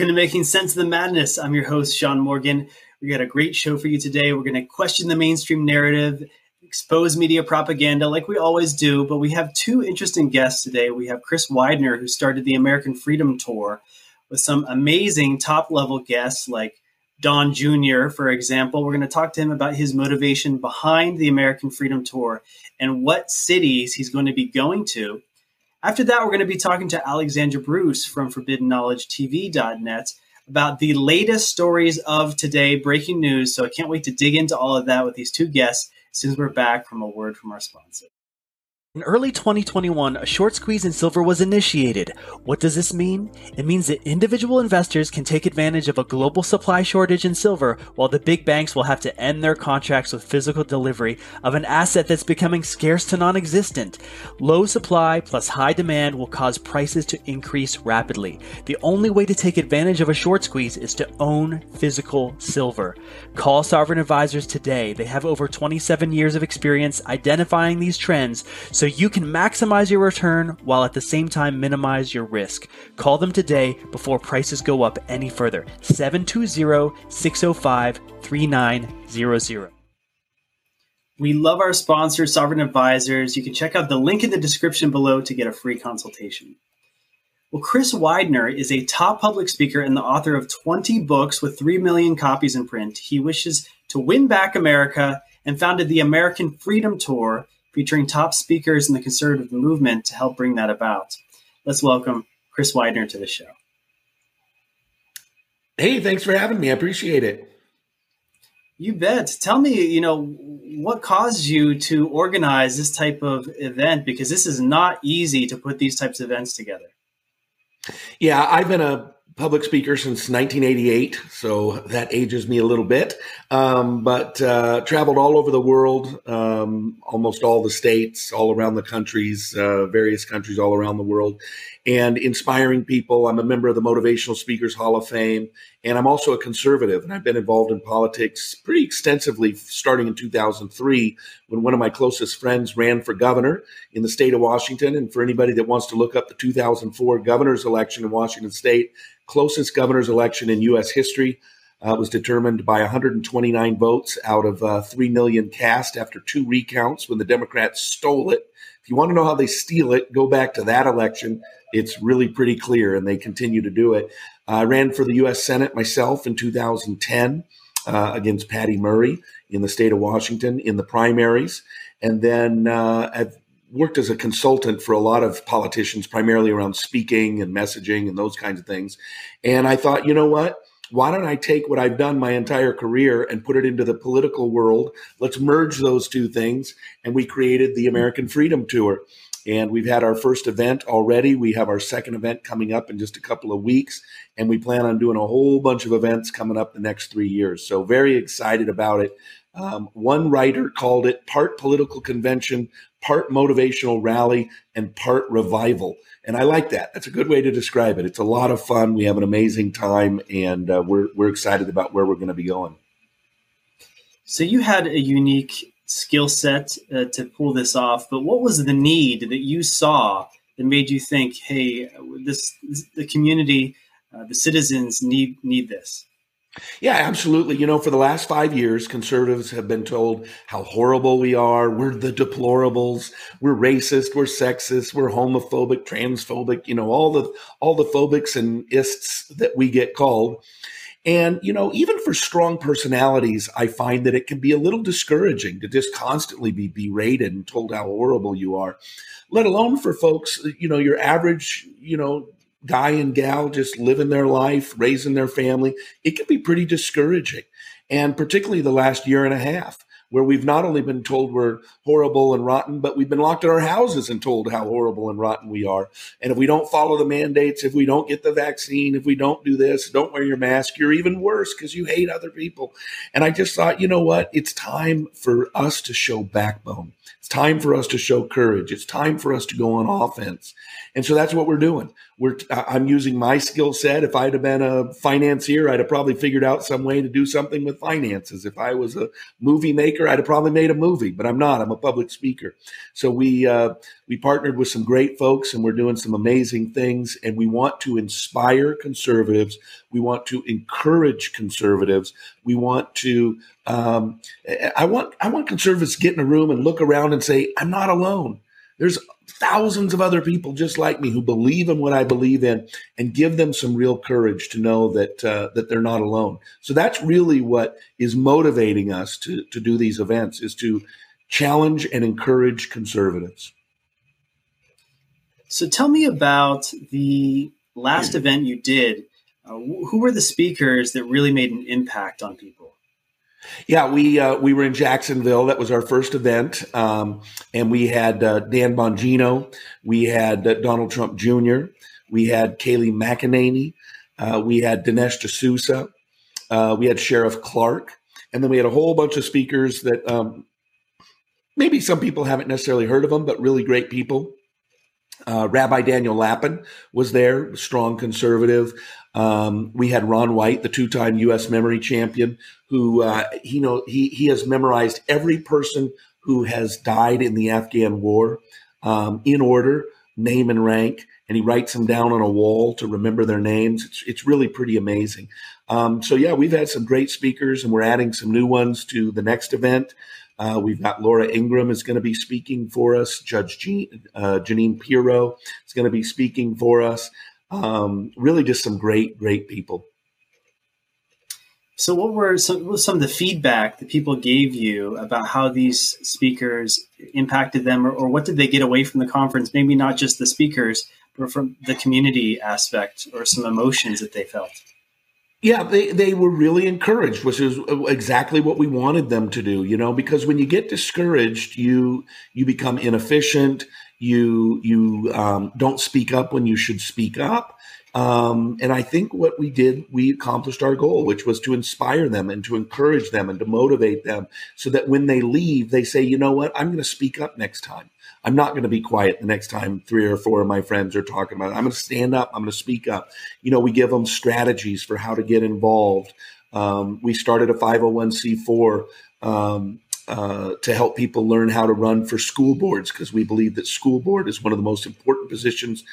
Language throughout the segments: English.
Welcome to Making Sense of the Madness. I'm your host, Sean Morgan. We got a great show for you today. We're going to question the mainstream narrative, expose media propaganda like we always do, but we have two interesting guests today. We have Chris Widener, who started the American Freedom Tour, with some amazing top level guests like Don Jr., for example. We're going to talk to him about his motivation behind the American Freedom Tour and what cities he's going to be going to. After that, we're going to be talking to Alexandra Bruce from ForbiddenKnowledgeTV.net about the latest stories of today, breaking news. So I can't wait to dig into all of that with these two guests as we're back from a word from our sponsor. In early 2021, a short squeeze in silver was initiated. What does this mean? It means that individual investors can take advantage of a global supply shortage in silver, while the big banks will have to end their contracts with physical delivery of an asset that's becoming scarce to non existent. Low supply plus high demand will cause prices to increase rapidly. The only way to take advantage of a short squeeze is to own physical silver. Call Sovereign Advisors today. They have over 27 years of experience identifying these trends so you can maximize your return while at the same time minimize your risk. Call them today before prices go up any further. 720 605 3900. We love our sponsor, Sovereign Advisors. You can check out the link in the description below to get a free consultation. Well, Chris Widener is a top public speaker and the author of 20 books with 3 million copies in print. He wishes to win back America and founded the American Freedom Tour featuring top speakers in the conservative movement to help bring that about. Let's welcome Chris Widener to the show. Hey, thanks for having me. I appreciate it. You bet. Tell me, you know, what caused you to organize this type of event? Because this is not easy to put these types of events together. Yeah, I've been a public speaker since 1988, so that ages me a little bit. Um, but uh, traveled all over the world, um, almost all the states, all around the countries, uh, various countries all around the world, and inspiring people. I'm a member of the Motivational Speakers Hall of Fame, and I'm also a conservative. And I've been involved in politics pretty extensively, starting in 2003 when one of my closest friends ran for governor in the state of Washington. And for anybody that wants to look up the 2004 governor's election in Washington State, closest governor's election in U.S. history. Uh, was determined by 129 votes out of uh, 3 million cast after two recounts when the Democrats stole it. If you want to know how they steal it, go back to that election. It's really pretty clear, and they continue to do it. I ran for the U.S. Senate myself in 2010 uh, against Patty Murray in the state of Washington in the primaries. And then uh, I've worked as a consultant for a lot of politicians, primarily around speaking and messaging and those kinds of things. And I thought, you know what? Why don't I take what I've done my entire career and put it into the political world? Let's merge those two things. And we created the American Freedom Tour. And we've had our first event already. We have our second event coming up in just a couple of weeks. And we plan on doing a whole bunch of events coming up the next three years. So, very excited about it. Um, one writer called it part political convention, part motivational rally, and part revival. And I like that. That's a good way to describe it. It's a lot of fun. We have an amazing time, and uh, we're, we're excited about where we're going to be going. So, you had a unique skill set uh, to pull this off, but what was the need that you saw that made you think, hey, this, this the community, uh, the citizens need need this? Yeah, absolutely. You know, for the last five years, conservatives have been told how horrible we are. We're the deplorables. We're racist. We're sexist. We're homophobic, transphobic. You know, all the all the phobics and ists that we get called. And you know, even for strong personalities, I find that it can be a little discouraging to just constantly be berated and told how horrible you are. Let alone for folks, you know, your average, you know, guy and gal just living their life, raising their family, it can be pretty discouraging. And particularly the last year and a half, where we've not only been told we're horrible and rotten, but we've been locked in our houses and told how horrible and rotten we are. And if we don't follow the mandates, if we don't get the vaccine, if we don't do this, don't wear your mask, you're even worse because you hate other people. And I just thought, you know what? It's time for us to show backbone. It's time for us to show courage. It's time for us to go on offense. And so that's what we're doing. We're, I'm using my skill set. If I'd have been a financier, I'd have probably figured out some way to do something with finances. If I was a movie maker, I'd have probably made a movie, but I'm not. I'm a public speaker. So we uh, we partnered with some great folks, and we're doing some amazing things. And we want to inspire conservatives. We want to encourage conservatives. We want to. Um, I want I want conservatives to get in a room and look around and say, "I'm not alone." There's thousands of other people just like me who believe in what I believe in, and give them some real courage to know that uh, that they're not alone. So that's really what is motivating us to to do these events is to challenge and encourage conservatives. So tell me about the last event you did. Uh, who were the speakers that really made an impact on people? Yeah, we uh, we were in Jacksonville. That was our first event, um, and we had uh, Dan Bongino, we had uh, Donald Trump Jr., we had Kayleigh McEnany, uh, we had Dinesh D'Souza, uh, we had Sheriff Clarke, and then we had a whole bunch of speakers that um, maybe some people haven't necessarily heard of them, but really great people. Uh, Rabbi Daniel Lapin was there, strong conservative. Um, we had Ron White, the two-time U.S. memory champion, who uh, he know he he has memorized every person who has died in the Afghan war um, in order, name and rank, and he writes them down on a wall to remember their names. It's it's really pretty amazing. Um, so yeah, we've had some great speakers, and we're adding some new ones to the next event. Uh, we've got Laura Ingraham is going to be speaking for us. Judge Jean, uh, Jeanine Pirro is going to be speaking for us. Um, really, just some great, great people. So, what were some, what some of the feedback that people gave you about how these speakers impacted them, or, or, what did they get away from the conference? Maybe not just the speakers, but from the community aspect, or some emotions that they felt. Yeah, they, they were really encouraged, which is exactly what we wanted them to do, you know, because when you get discouraged, you you become inefficient, you you um, don't speak up when you should speak up. Um, and I think what we did, we accomplished our goal, which was to inspire them and to encourage them and to motivate them so that when they leave, they say, you know what, I'm going to speak up next time. I'm not going to be quiet the next time three or four of my friends are talking about it. I'm going to stand up. I'm going to speak up. You know, we give them strategies for how to get involved. Um, we started a 501c4 um, uh, to help people learn how to run for school boards because we believe that school board is one of the most important positions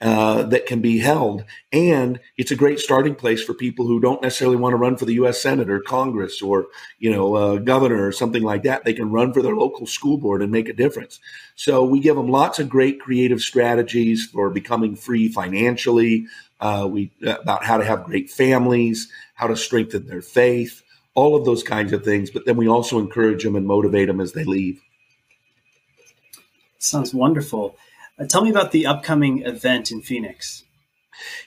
uh, that can be held. And it's a great starting place for people who don't necessarily want to run for the U.S. Senate or Congress or, you know, uh, governor or something like that. They can run for their local school board and make a difference. So we give them lots of great creative strategies for becoming free financially. Uh, we about how to have great families, how to strengthen their faith, all of those kinds of things. But then we also encourage them and motivate them as they leave. Sounds wonderful. Uh, tell me about the upcoming event in Phoenix.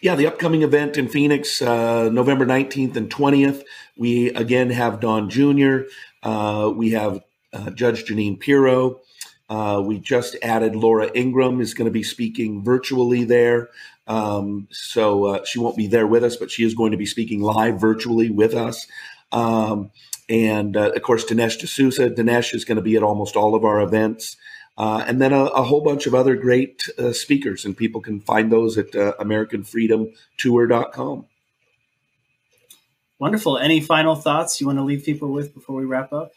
Yeah, the upcoming event in Phoenix, uh, November 19th and 20th. We again have Don Jr., uh, we have uh, Judge Jeanine Pirro. Uh, we just added Laura Ingraham is going to be speaking virtually there. Um, so uh, she won't be there with us, but she is going to be speaking live virtually with us. Um, and uh, of course, Dinesh D'Souza. Dinesh is going to be at almost all of our events uh, and then a, a, whole bunch of other great uh, speakers, and people can find those at uh, AmericanFreedomTour.com. Wonderful. Any final thoughts you want to leave people with before we wrap up?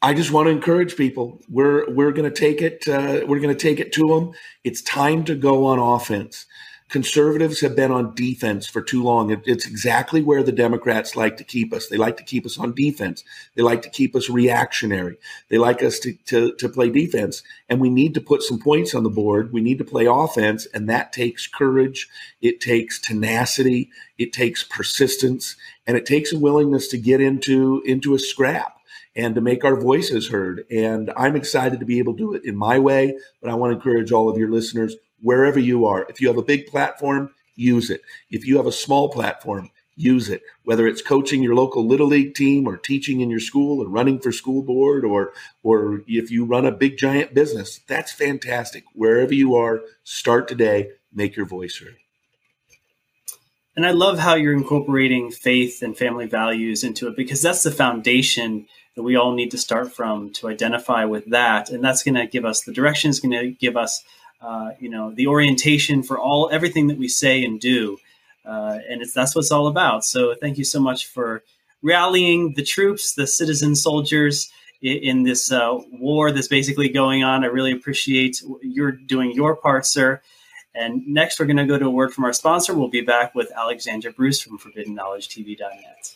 I just want to encourage people. We're we're going to take it. Uh, we're going to take it to them. It's time to go on offense conservatives have been on defense for too long. It, it's exactly where the Democrats like to keep us. They like to keep us on defense. They like to keep us reactionary. They like us to, to, to play defense. And we need to put some points on the board. We need to play offense. And that takes courage. It takes tenacity. It takes persistence. And it takes a willingness to get into, into a scrap and to make our voices heard. And I'm excited to be able to do it in my way, but I want to encourage all of your listeners wherever you are. If you have a big platform, use it. If you have a small platform, use it. Whether it's coaching your local little league team or teaching in your school or running for school board or or if you run a big giant business, that's fantastic. Wherever you are, start today, make your voice heard. And I love how you're incorporating faith and family values into it because that's the foundation that we all need to start from to identify with that. And that's going to give us the direction, it's going to give us uh, you know, the orientation for all everything that we say and do. Uh, and it's that's what it's all about. So thank you so much for rallying the troops, the citizen soldiers in this uh, war that's basically going on. I really appreciate you're doing your part, sir. And next, we're going to go to a word from our sponsor. We'll be back with Alexandra Bruce from ForbiddenKnowledgeTV.net.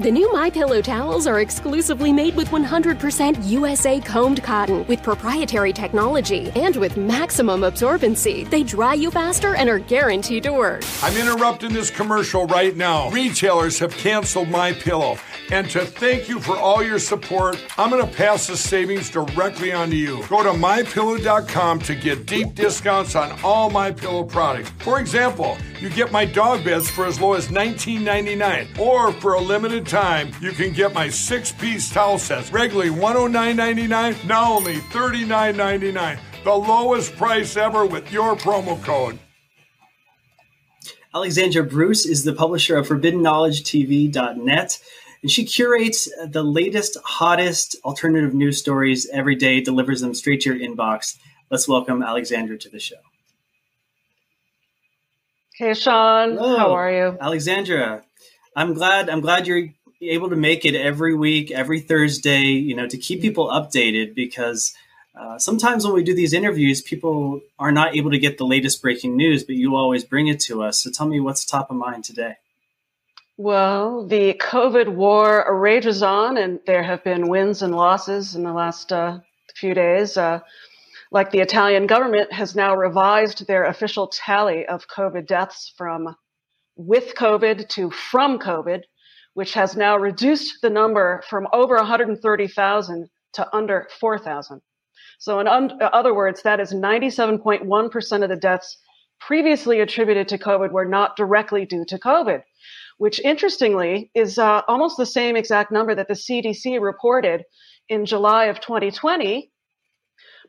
The new My Pillow towels are exclusively made with 100% USA combed cotton with proprietary technology and with maximum absorbency. They dry you faster and are guaranteed to work. I'm interrupting this commercial right now. Retailers have canceled My Pillow, and to thank you for all your support, I'm going to pass the savings directly on to you. Go to mypillow.com to get deep discounts on all My Pillow products. For example, you get my dog beds for as low as $19.99, or for a limited time, you can get my six piece towel sets, regularly $109.99, now only $39.99. The lowest price ever with your promo code. Alexandra Bruce is the publisher of ForbiddenKnowledgeTV.net, and she curates the latest, hottest alternative news stories every day, delivers them straight to your inbox. Let's welcome Alexandra to the show. Hey, Sean. Hello. How are you? Alexandra, I'm glad I'm glad you're able to make it every week, every Thursday, you know, to keep people updated because uh, sometimes when we do these interviews, people are not able to get the latest breaking news, but you always bring it to us. So tell me what's top of mind today. Well, the COVID war rages on, and there have been wins and losses in the last uh, few days. Uh, like the Italian government has now revised their official tally of COVID deaths from with COVID to from COVID, which has now reduced the number from over 130,000 to under 4,000. So, in un- other words, that is 97.1% of the deaths previously attributed to COVID were not directly due to COVID, which interestingly is uh, almost the same exact number that the CDC reported in July of 2020,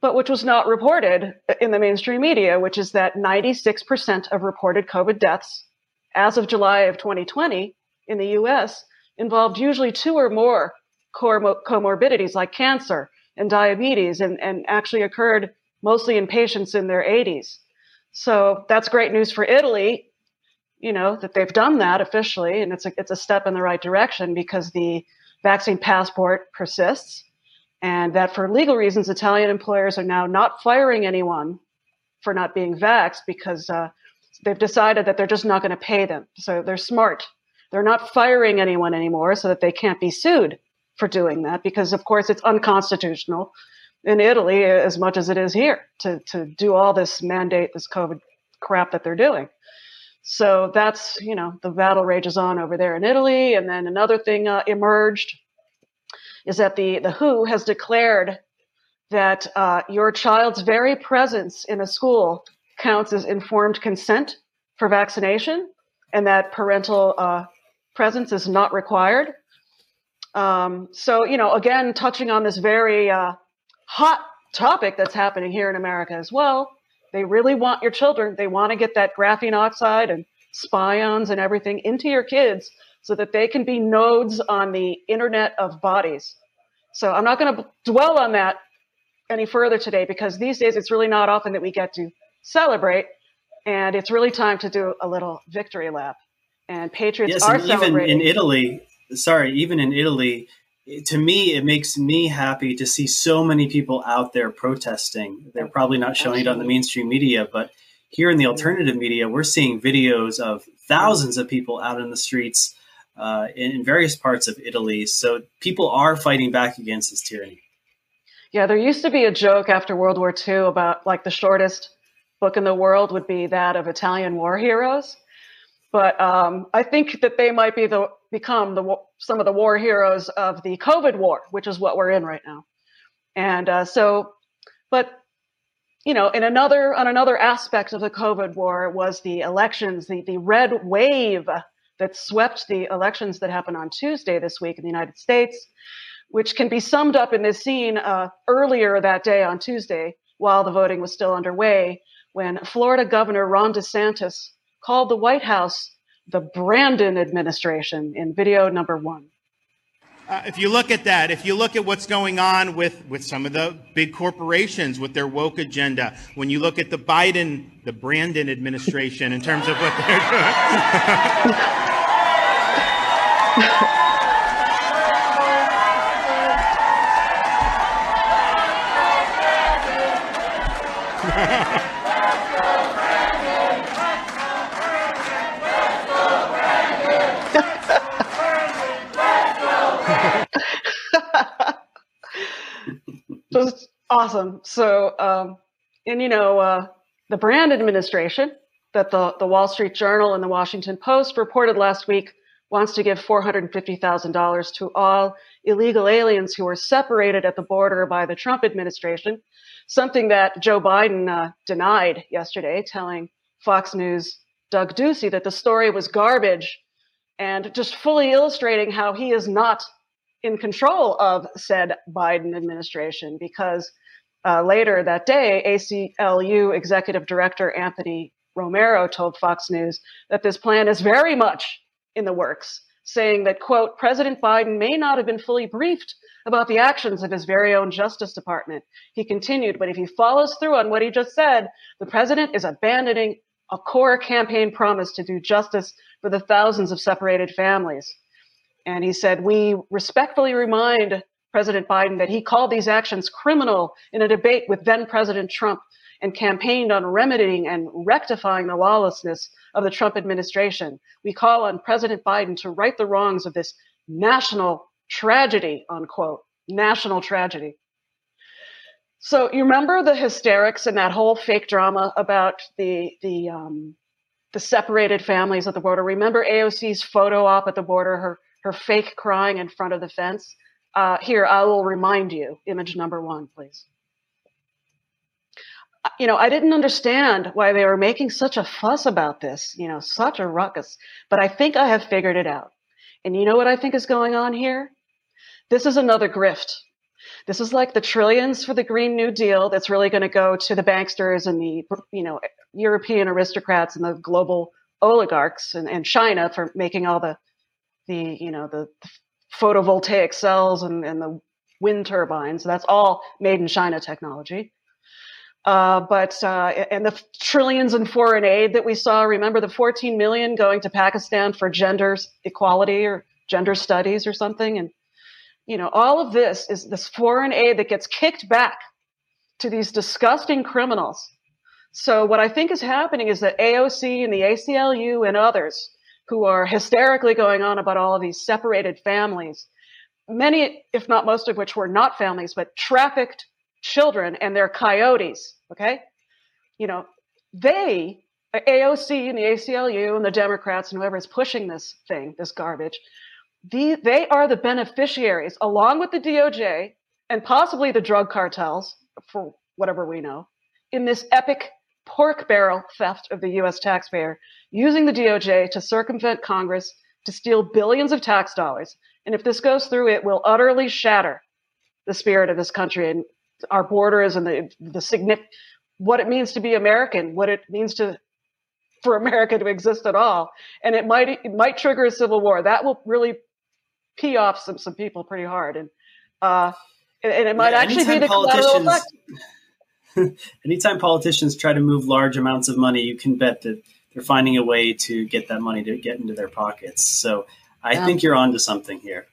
but which was not reported in the mainstream media, which is that 96% of reported COVID deaths as of July of 2020 in the US involved usually two or more comorbidities like cancer and diabetes and, and actually occurred mostly in patients in their 80s. So that's great news for Italy, you know, that they've done that officially. And it's a, it's a step in the right direction because the vaccine passport persists. And that for legal reasons, Italian employers are now not firing anyone for not being vaxxed because uh, they've decided that they're just not going to pay them. So they're smart. They're not firing anyone anymore so that they can't be sued for doing that because, of course, it's unconstitutional in Italy as much as it is here to, to do all this mandate, this COVID crap that they're doing. So that's, you know, the battle rages on over there in Italy. And then another thing uh, emerged is that the, the WHO has declared that uh, your child's very presence in a school counts as informed consent for vaccination and that parental uh, presence is not required. Um, so, you know, again, touching on this very uh, hot topic that's happening here in America as well. They really want your children, they want to get that graphene oxide and spions and everything into your kids so that they can be nodes on the internet of bodies. So I'm not going to dwell on that any further today because these days it's really not often that we get to celebrate. And it's really time to do a little victory lap. And Patriots yes, are and celebrating. Even in Italy, sorry, even in Italy, to me, it makes me happy to see so many people out there protesting. They're probably not showing it on the mainstream media, but here in the alternative media, we're seeing videos of thousands of people out in the streets uh, in, various parts of Italy. So people are fighting back against this tyranny. Yeah, there used to be a joke after World War II about like the shortest book in the world would be that of Italian war heroes. But um, I think that they might be the become the some of the war heroes of the COVID war, which is what we're in right now. And uh, so, but you know, in another on another aspect of the COVID war was the elections, the the red wave that swept the elections that happened on Tuesday this week in the United States which can be summed up in this scene uh, earlier that day on Tuesday while the voting was still underway when Florida Governor Ron DeSantis called the White House the Brandon administration in video number one. Uh, if you look at that, if you look at what's going on with, with some of the big corporations with their woke agenda, when you look at the Biden, the Brandon administration in terms of what they're doing. Just awesome. So, um, and you know, uh, the Brand administration that the, the Wall Street Journal and the Washington Post reported last week wants to give $450,000 to all illegal aliens who were separated at the border by the Trump administration, something that Joe Biden uh, denied yesterday, telling Fox News' Doug Doocy that the story was garbage and just fully illustrating how he is not in control of said Biden administration because uh, later that day, ACLU Executive Director Anthony Romero told Fox News that this plan is very much in the works, saying that, quote, President Biden may not have been fully briefed about the actions of his very own Justice Department. He continued, but if he follows through on what he just said, the president is abandoning a core campaign promise to do justice for the thousands of separated families. And he said, We respectfully remind President Biden that he called these actions criminal in a debate with then President Trump and campaigned on remedying and rectifying the lawlessness of the Trump administration. We call on President Biden to right the wrongs of this national tragedy, unquote, national tragedy. So you remember the hysterics and that whole fake drama about the the um, the separated families at the border. Remember AOC's photo op at the border, her her fake crying in front of the fence. Uh, here, I will remind you. Image number one, please. You know, I didn't understand why they were making such a fuss about this, you know, such a ruckus, but I think I have figured it out. And you know what I think is going on here? This is another grift. This is like the trillions for the Green New Deal that's really going to go to the banksters and the, you know, European aristocrats and the global oligarchs and, and China for making all the the you know the, the photovoltaic cells and, and, the wind turbines. That's all made in China technology. Uh, but uh, and the trillions in foreign aid that we saw. Remember the 14 million going to Pakistan for gender equality or gender studies or something. And you know all of this is this foreign aid that gets kicked back to these disgusting criminals. So what I think is happening is that AOC and the ACLU and others who are hysterically going on about all of these separated families, many, if not most of which were not families, but trafficked children and their coyotes. Okay. You know, they, AOC and the ACLU and the Democrats and whoever is pushing this thing, this garbage, the, they are the beneficiaries, along with the DOJ and possibly the drug cartels, for whatever we know, in this epic pork barrel theft of the US taxpayer, using the DOJ to circumvent Congress to steal billions of tax dollars. And if this goes through, it will utterly shatter the spirit of this country and our borders and the the significant what it means to be American, what it means to for America to exist at all. And it might it might trigger a civil war. That will really pee off some some people pretty hard. And uh, and, it might yeah, actually be the collateral effect. anytime politicians try to move large amounts of money, you can bet that they're finding a way to get that money to get into their pockets. So I yeah. think you're onto something here.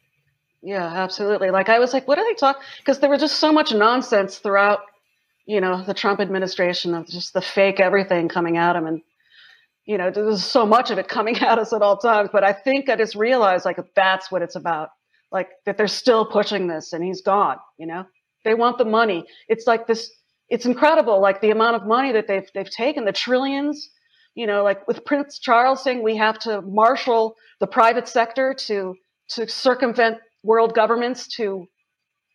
Yeah, absolutely. Like I was like, what are they talking? Because there was just so much nonsense throughout, you know, the Trump administration of just the fake everything coming at him, and you know, there's so much of it coming at us at all times. But I think I just realized like that's what it's about. Like that they're still pushing this, and he's gone. You know, they want the money. It's like this it's incredible, like the amount of money that they've they've taken, the trillions. You know, like with Prince Charles saying we have to marshal the private sector to to circumvent world governments to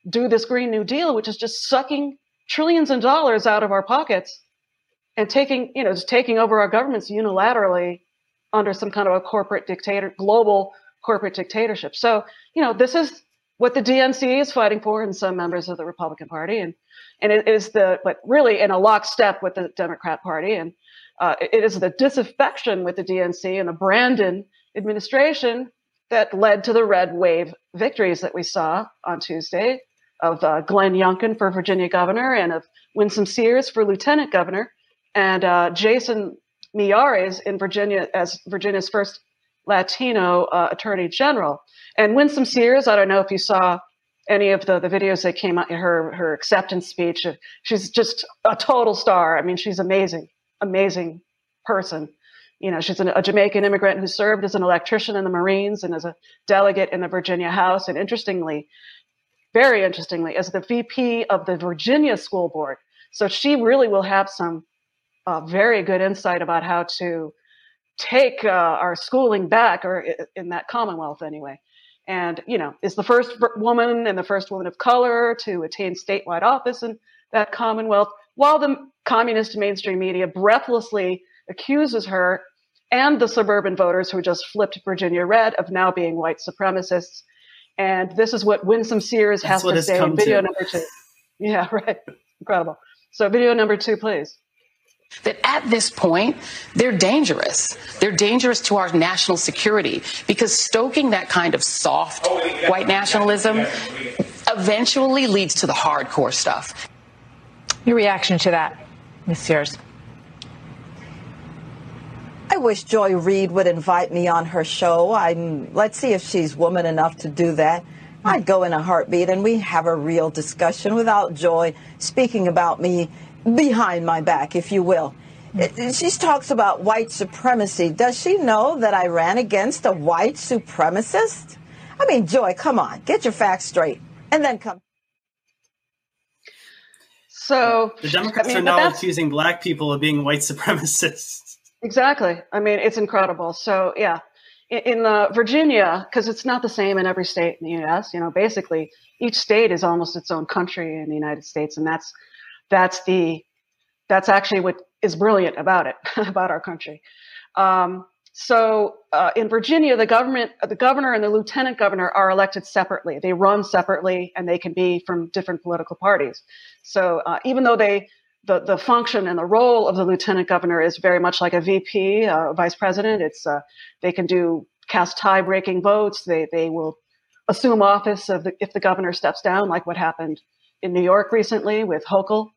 do this Green New Deal, which is just sucking trillions of dollars out of our pockets and taking, you know, just taking over our governments unilaterally under some kind of a corporate dictator, global corporate dictatorship. So, you know, this is what the DNC is fighting for and some members of the Republican Party. And and it is the but really in a lockstep with the Democrat Party, and uh, it is the disaffection with the DNC and the Brandon administration that led to the red wave victories that we saw on Tuesday of uh, Glenn Youngkin for Virginia governor and of Winsome Sears for lieutenant governor, and uh, Jason Miyares in Virginia as Virginia's first Latino uh, attorney general. And Winsome Sears, I don't know if you saw any of the, the videos that came out, her, her acceptance speech. She's just a total star. I mean, she's amazing, amazing person. You know, she's a Jamaican immigrant who served as an electrician in the Marines and as a delegate in the Virginia House. And interestingly, very interestingly, as the VP of the Virginia School Board. So she really will have some uh, very good insight about how to take uh, our schooling back, or in that Commonwealth anyway. And, you know, is the first woman and the first woman of color to attain statewide office in that Commonwealth, while the communist mainstream media breathlessly accuses her and the suburban voters who just flipped Virginia red of now being white supremacists. And this is what Winsome Sears That's has to say in video to. number two. Yeah, right. Incredible. So, video number two, please that at this point, they're dangerous. They're dangerous to our national security because stoking that kind of soft oh, white nationalism eventually leads to the hardcore stuff. Your reaction to that, Ms. Sears? I wish Joy Reid would invite me on her show. I'm, let's see if she's woman enough to do that. I'd go in a heartbeat and we have a real discussion without Joy speaking about me behind my back, if you will. She talks about white supremacy. Does she know that I ran against a white supremacist? I mean, Joy, come on, get your facts straight, and then come. So the Democrats I mean, are now accusing black people of being white supremacists. Exactly. I mean, it's incredible. So yeah, in, in uh, Virginia, because it's not the same in every state in the U.S. You know, basically each state is almost its own country in the United States, and that's that's the that's actually what is brilliant about it about our country. Um, so uh, in Virginia, the government, the governor and the lieutenant governor are elected separately. They run separately, and they can be from different political parties. So uh, even though they the, the function and the role of the lieutenant governor is very much like a VP, uh, vice president. It's uh, they can do cast tie breaking votes. They they will assume office of the, if the governor steps down, like what happened in New York recently with Hochul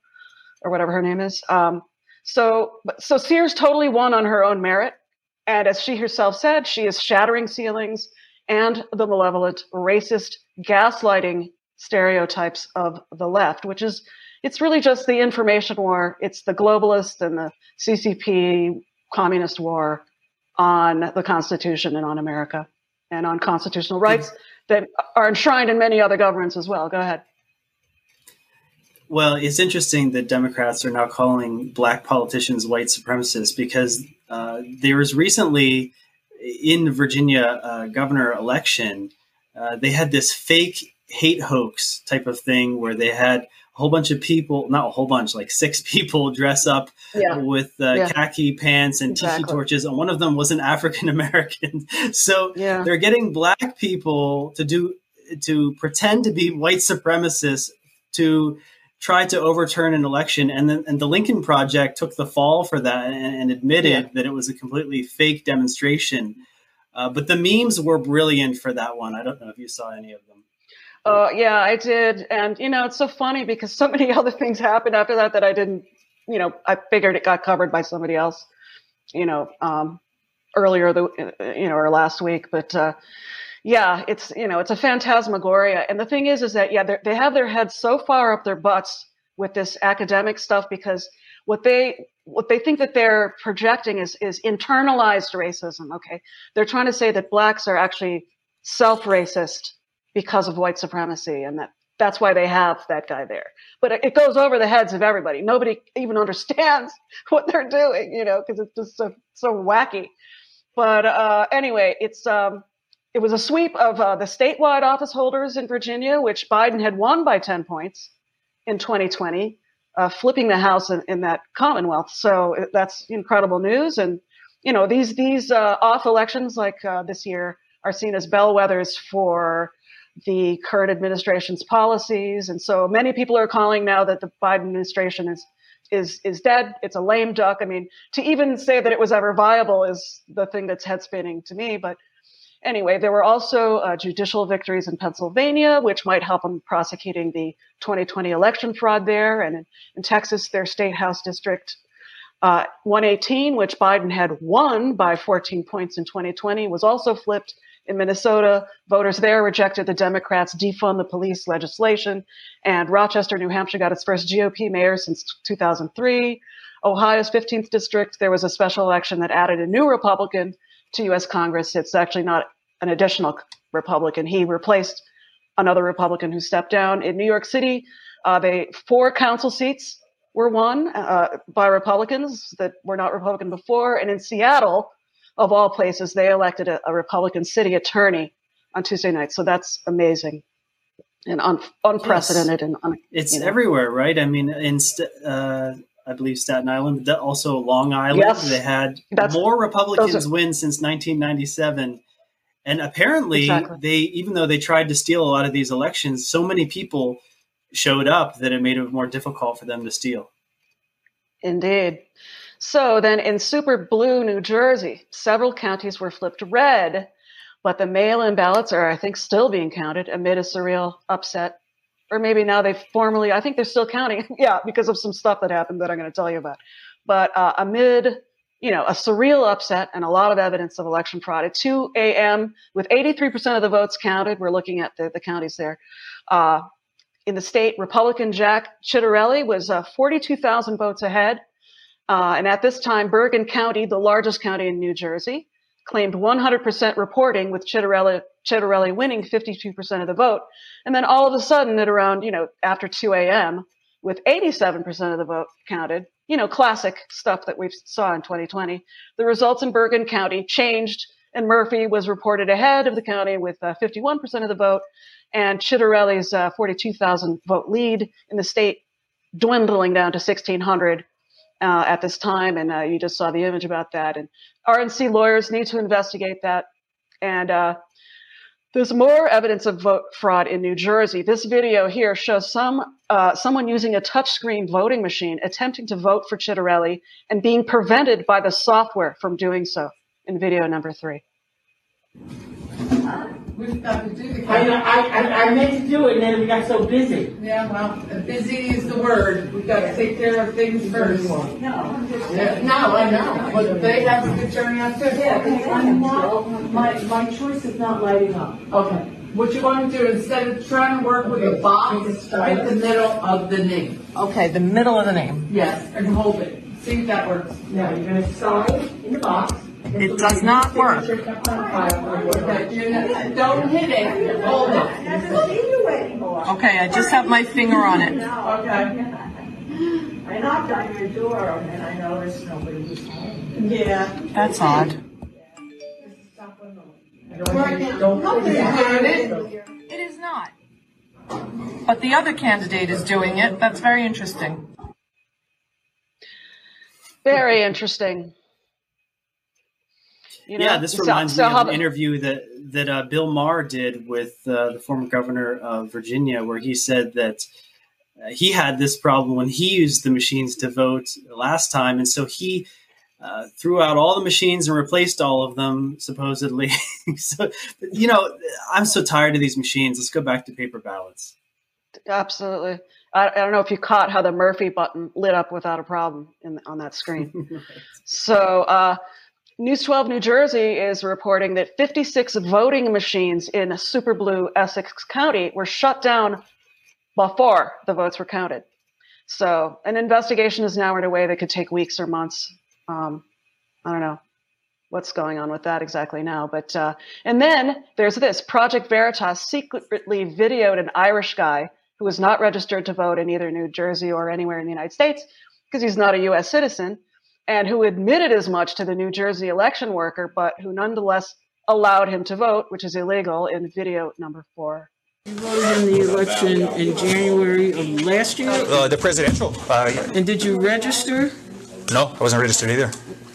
or whatever her name is. Um, so, so Sears totally won on her own merit. And as she herself said, she is shattering ceilings and the malevolent, racist, gaslighting stereotypes of the left, which is, it's really just the information war. It's the globalist and the CCP communist war on the Constitution and on America and on constitutional rights that are enshrined in many other governments as well. Go ahead. Well, it's interesting that Democrats are now calling black politicians white supremacists because uh, there was recently in the Virginia uh, governor election, uh, they had this fake hate hoax type of thing where they had a whole bunch of people, not a whole bunch, like six people dress up yeah. with uh, yeah. khaki pants and exactly. tiki torches, and one of them was an African American. so yeah. they're getting black people to do to pretend to be white supremacists to try to overturn an election, and then and the Lincoln Project took the fall for that and, and admitted that it was a completely fake demonstration. Uh, but the memes were brilliant for that one. I don't know if you saw any of them. Uh, yeah, I did, and you know it's so funny because so many other things happened after that that I didn't. You know, I figured it got covered by somebody else. You know, um, earlier the you know or last week, but. Uh, yeah, it's you know it's a phantasmagoria, and the thing is, is that yeah, they have their heads so far up their butts with this academic stuff because what they what they think that they're projecting is is internalized racism. Okay, they're trying to say that blacks are actually self-racist because of white supremacy, and that that's why they have that guy there. But it goes over the heads of everybody. Nobody even understands what they're doing, you know, because it's just so so wacky. But uh, anyway, it's um, it was a sweep of uh, the statewide office holders in Virginia, which Biden had won by 10 points in 2020, uh, flipping the House in, in, that Commonwealth. So uh, that's incredible news. And, you know, these, these uh, off elections like uh, this year are seen as bellwethers for the current administration's policies. And so many people are calling now that the Biden administration is is is dead. It's a lame duck. I mean, to even say that it was ever viable is the thing that's head spinning to me. But anyway, there were also uh, judicial victories in Pennsylvania, which might help in prosecuting the 2020 election fraud there, and in, in Texas, their state house district. Uh, 118, which Biden had won by 14 points in 2020, was also flipped in Minnesota, voters there rejected the Democrats' defund the police legislation, and Rochester, New Hampshire got its first GOP mayor since 2003. Ohio's 15th district, there was a special election that added a new Republican to U.S. Congress. It's actually not an additional Republican. He replaced another Republican who stepped down. In New York City, uh, they four council seats were won uh, by Republicans that were not Republican before, and in Seattle, of all places, they elected a, a Republican city attorney on Tuesday night. So that's amazing and un- unprecedented. Yes. And un- it's you know. everywhere, right? I mean, in st- uh, I believe Staten Island, but also Long Island, yes. they had that's, more Republicans are- win since 1997. And apparently, exactly. they even though they tried to steal a lot of these elections, so many people showed up that it made it more difficult for them to steal. Indeed. So then in super blue New Jersey, several counties were flipped red, but the mail in ballots are, I think, still being counted amid a surreal upset. Or maybe now they've formally, I think they're still counting, yeah, because of some stuff that happened that I'm going to tell you about. But uh, amid, you know, a surreal upset and a lot of evidence of election fraud at 2 a.m., with 83% of the votes counted, we're looking at the, the counties there. Uh, in the state, Republican Jack Ciattarelli was uh, 42,000 votes ahead. Uh, and at this time, Bergen County, the largest county in New Jersey, claimed 100% reporting with Ciattarelli, Ciattarelli winning 52% of the vote. And then all of a sudden, at around, you know, after 2 a.m., with 87% of the vote counted, you know, classic stuff that we saw in 2020, the results in Bergen County changed, and Murphy was reported ahead of the county with uh, 51% of the vote, and Ciattarelli's uh, 42,000 vote lead in the state dwindling down to 1,600 uh, at this time, and uh, you just saw the image about that. And RNC lawyers need to investigate that. And uh, there's more evidence of vote fraud in New Jersey. This video here shows some uh, someone using a touchscreen voting machine attempting to vote for Ciattarelli and being prevented by the software from doing so. In video number three. We've got to do the. I, I, I meant to do it, and then we got so busy. Yeah, well, busy is the word. We've got to take care of things first. No. Yeah, no, I know, but they have a good turnout too. Yeah, I'm not, my, my choice is not lighting up. Okay. What you want to do, instead of trying to work with a box, right the middle of the name. Okay, the middle of the name. Yes, and hold it. See if that works. Now, you're gonna sign in the box. It does not work. Don't hit it. Hold it. Okay, I just have my finger on it. Okay. I knocked on your door and I noticed nobody was home. Yeah. That's odd. It is not. But the other candidate is doing it. That's very interesting. Very interesting. You know? Yeah, this reminds so, me so of an interview that that uh, Bill Maher did with uh, the former governor of Virginia, where he said that uh, he had this problem when he used the machines to vote last time, and so he uh, threw out all the machines and replaced all of them, supposedly. so, you know, I'm so tired of these machines. Let's go back to paper ballots. Absolutely. I, I don't know if you caught how the Murphy button lit up without a problem in, on that screen. right. So, uh, News 12 New Jersey is reporting that 56 voting machines in super blue Essex County were shut down before the votes were counted. So, an investigation is now underway that could take weeks or months. Um, I don't know what's going on with that exactly now, but uh, and then there's this Project Veritas secretly videoed an Irish guy who was not registered to vote in either New Jersey or anywhere in the United States because he's not a U.S. citizen and who admitted as much to the New Jersey election worker, but who nonetheless allowed him to vote, which is illegal in video number four. You voted in the election in January of last year? Uh, the presidential. Uh, yeah. And did you register? No, I wasn't registered either.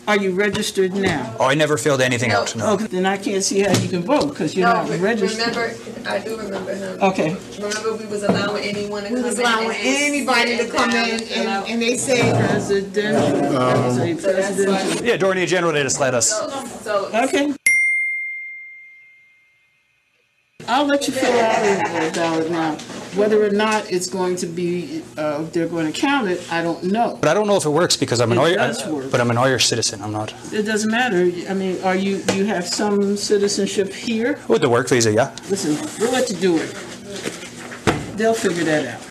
Are you registered now? Oh, I never filled anything out. No. Okay, then I can't see how you can vote because you're no, not registered. Remember, I do remember him. Okay. Remember we was allowing anyone to come We was in allowing and anybody to come in fill and, and they say presidential. Um, Say presidential. Yeah, Dorney General, they just let us. So Okay. I'll let you fill out a ballot now. Whether or not it's going to be, uh, they're going to count it, I don't know. But I don't know if it works because I'm an It Oyer, does work. but I'm an Oyer citizen. I'm not. It doesn't matter. I mean, are you, you have some citizenship here? With the work visa, yeah. Listen, we'll let you do it. They'll figure that out.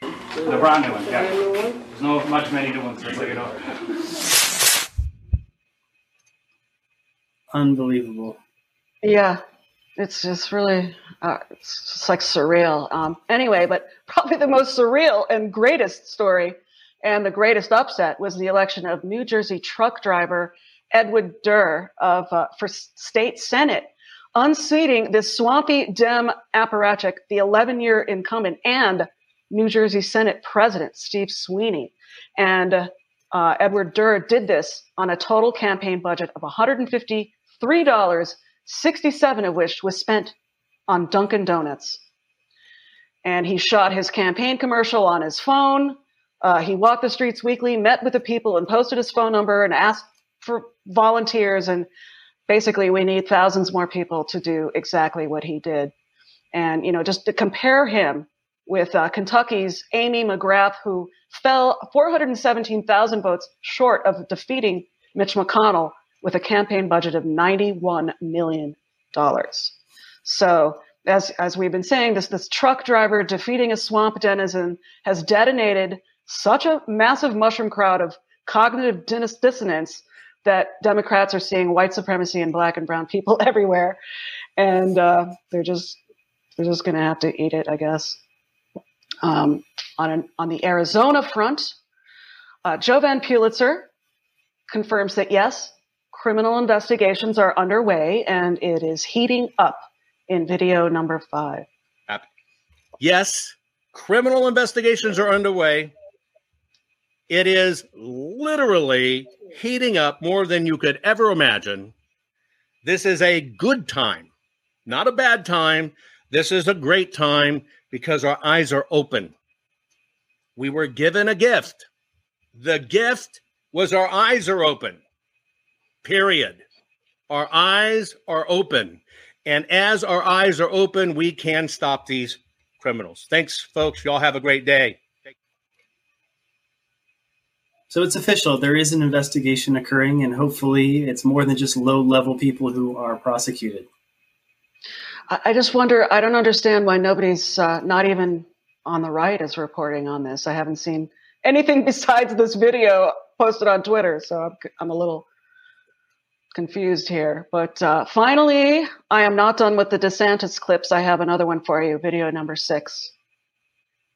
The brand new one, yeah. There's no much many new ones, just so you know. Unbelievable. Yeah, it's just really, uh, it's just like surreal. Um, anyway, but probably the most surreal and greatest story and the greatest upset was the election of New Jersey truck driver Edward Durr of uh, for state senate, unseating this swampy Dem apparatchik, the 11-year incumbent, and New Jersey Senate President Steve Sweeney. And uh, Edward Durr did this on a total campaign budget of $153, 67 of which was spent on Dunkin' Donuts. And he shot his campaign commercial on his phone. Uh, he walked the streets weekly, met with the people, and posted his phone number and asked for volunteers. And basically, we need thousands more people to do exactly what he did. And, you know, just to compare him with uh, Kentucky's Amy McGrath, who fell 417,000 votes short of defeating Mitch McConnell with a campaign budget of $91 million. So, as, as we've been saying, this, this truck driver defeating a swamp denizen has detonated such a massive mushroom crowd of cognitive dis- dissonance that Democrats are seeing white supremacy and black and brown people everywhere. And uh, they're just they're just going to have to eat it, I guess. Um, on, an, on the Arizona front, uh, Jovan Pulitzer confirms that yes, criminal investigations are underway and it is heating up in video number five. Yes, criminal investigations are underway. It is literally heating up more than you could ever imagine. This is a good time, not a bad time. This is a great time because our eyes are open. We were given a gift. The gift was our eyes are open. Period. Our eyes are open. And as our eyes are open, we can stop these criminals. Thanks, folks. Y'all have a great day. So it's official. There is an investigation occurring, and hopefully, it's more than just low level people who are prosecuted. I, I just wonder, I don't understand why nobody's, uh, not even on the right, is reporting on this. I haven't seen anything besides this video posted on Twitter, so I'm, I'm a little confused here. But uh, finally, I am not done with the DeSantis clips. I have another one for you, video number six.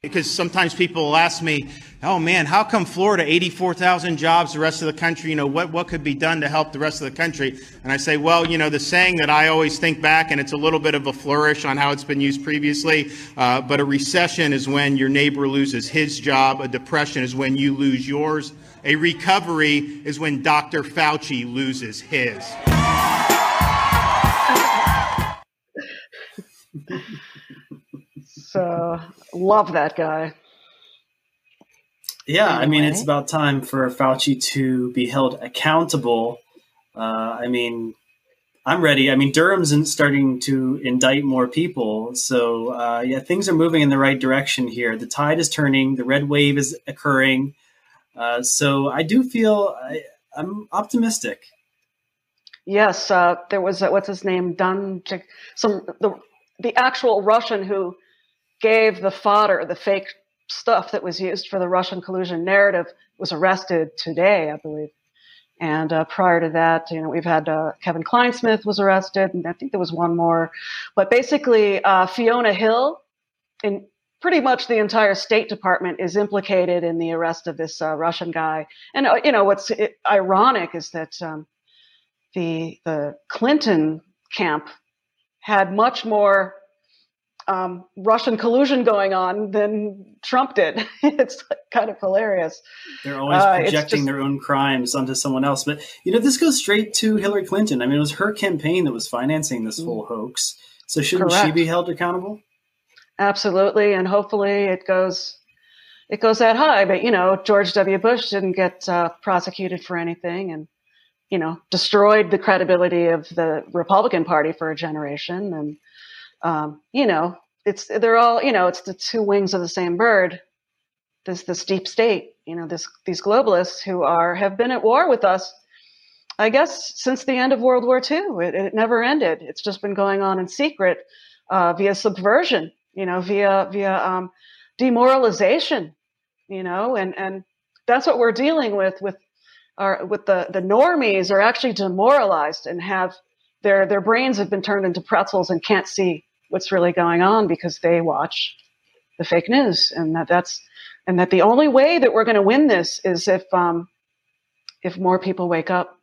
Because sometimes people will ask me, oh man, how come Florida, 84,000 jobs, the rest of the country, you know, what, what could be done to help the rest of the country? And I say, well, you know, the saying that I always think back, and it's a little bit of a flourish on how it's been used previously, uh, but a recession is when your neighbor loses his job, a depression is when you lose yours, a recovery is when Dr. Fauci loses his. So, love that guy. Yeah, I mean, it's about time for Fauci to be held accountable. Uh, I mean, I'm ready. I mean, Durham's starting to indict more people. So, uh, yeah, things are moving in the right direction here. The tide is turning, the red wave is occurring. Uh, so, I do feel I, I'm optimistic. Yes, uh, there was uh, what's his name, Dun, some the the actual Russian who gave the fodder, the fake stuff that was used for the Russian collusion narrative, was arrested today, I believe. And uh, prior to that, you know, we've had uh, Kevin Clinesmith was arrested, and I think there was one more. But basically, uh, Fiona Hill, in pretty much the entire State Department, is implicated in the arrest of this uh, Russian guy. And uh, you know, what's ironic is that um, the the Clinton camp had much more um, Russian collusion going on than Trump did. it's kind of hilarious. They're always Uh, projecting just- their own crimes onto someone else. But you know, this goes straight to Hillary Clinton. I mean, it was her campaign that was financing this whole hoax. So shouldn't she be held accountable? Absolutely, and hopefully it goes it goes that high. But you know, George W. Bush didn't get uh, prosecuted for anything, and you know, destroyed the credibility of the Republican Party for a generation. And um, you know, it's they're all you know, it's the two wings of the same bird. This this deep state, you know, this these globalists who are have been at war with us. I guess since the end of World War II, it, it never ended. It's just been going on in secret uh, via subversion, you know, via via um, demoralization, you know, and and that's what we're dealing with with our with the the normies are actually demoralized and have their their brains have been turned into pretzels and can't see what's really going on because they watch the fake news. And that that's and that the only way that we're going to win this is if um if more people wake up.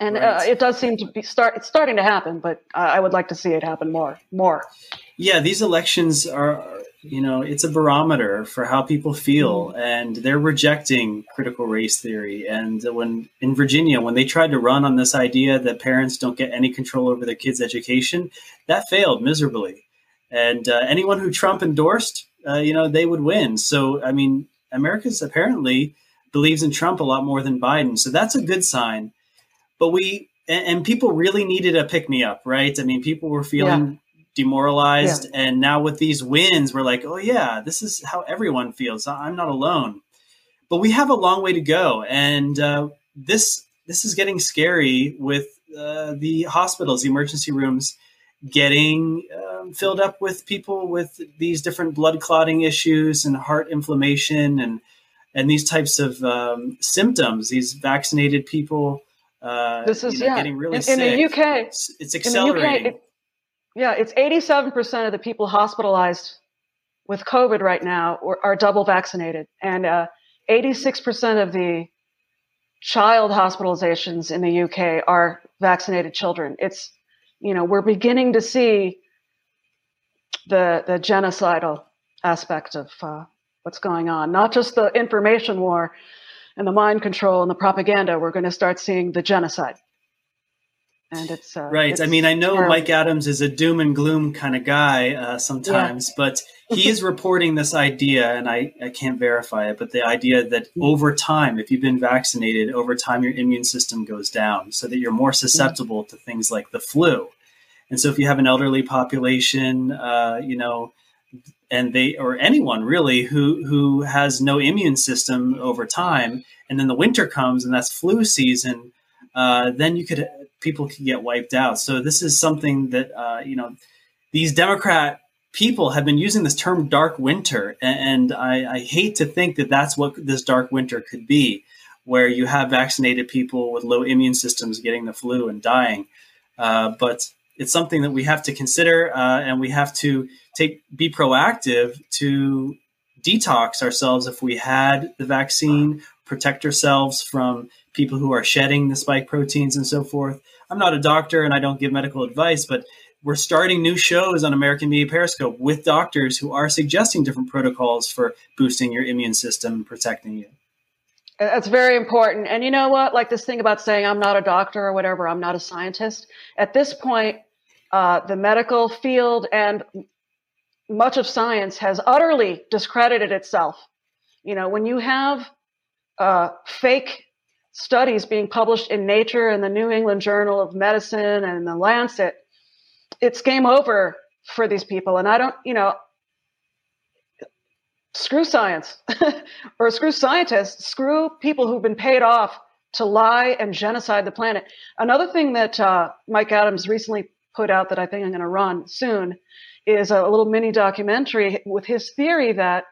And uh, it does seem to be start it's starting to happen but uh, i would like to see it happen more more Yeah, these elections are, you know, it's a barometer for how people feel, and they're rejecting critical race theory. And when in Virginia, when they tried to run on this idea that parents don't get any control over their kids' education, that failed miserably. And uh, anyone who Trump endorsed, uh, you know, they would win. So, I mean, America's apparently believes in Trump a lot more than Biden. So that's a good sign. But we, and, and people really needed a pick me up, right? I mean, people were feeling demoralized. And now with these wins, we're like, oh, yeah, this is how everyone feels. I'm not alone. But we have a long way to go. And uh, this, this is getting scary with uh, the hospitals, the emergency rooms getting um, filled up with people with these different blood clotting issues and heart inflammation and and these types of um, symptoms. These vaccinated people, uh, this is you know, yeah getting really in, sick. in the uk It's, it's in the UK, accelerating. Yeah, it's 87% of the people hospitalized with COVID right now are double vaccinated. And uh, 86% of the child hospitalizations in the UK are vaccinated children. It's, you know, we're beginning to see the, the genocidal aspect of uh, what's going on, not just the information war and the mind control and the propaganda. We're going to start seeing the genocide. And it's uh, Right. it's I mean, I know terrible. Mike Adams is a doom and gloom kind of guy uh, sometimes, but he is reporting this idea, and I, I can't verify it, but the idea that over time, if you've been vaccinated, over time your immune system goes down so that you're more susceptible to things like the flu. And so if you have an elderly population, uh, you know, and they or anyone really who who has no immune system over time, and then the winter comes and that's flu season, uh, then you could people could get wiped out. So this is something that uh, you know these Democrat people have been using this term "dark winter," and, I, I hate to think that that's what this dark winter could be, where you have vaccinated people with low immune systems getting the flu and dying. Uh, but it's something that we have to consider, uh, and we have to take be proactive to detox ourselves if we had the vaccine, protect ourselves from people who are shedding the spike proteins and so forth. I'm not a doctor and I don't give medical advice, but we're starting new shows on American Media Periscope with doctors who are suggesting different protocols for boosting your immune system and protecting you. That's very important. And you know what? Like this thing about saying I'm not a doctor or whatever, I'm not a scientist. At this point, uh, the medical field and much of science has utterly discredited itself. You know, when you have uh, fake studies being published in Nature and the New England Journal of Medicine and the Lancet, it's game over for these people. And I don't, you know, screw science or screw scientists, screw people who've been paid off to lie and genocide the planet. Another thing that uh, Mike Adams recently put out that I think I'm going to run soon is a little mini documentary with his theory that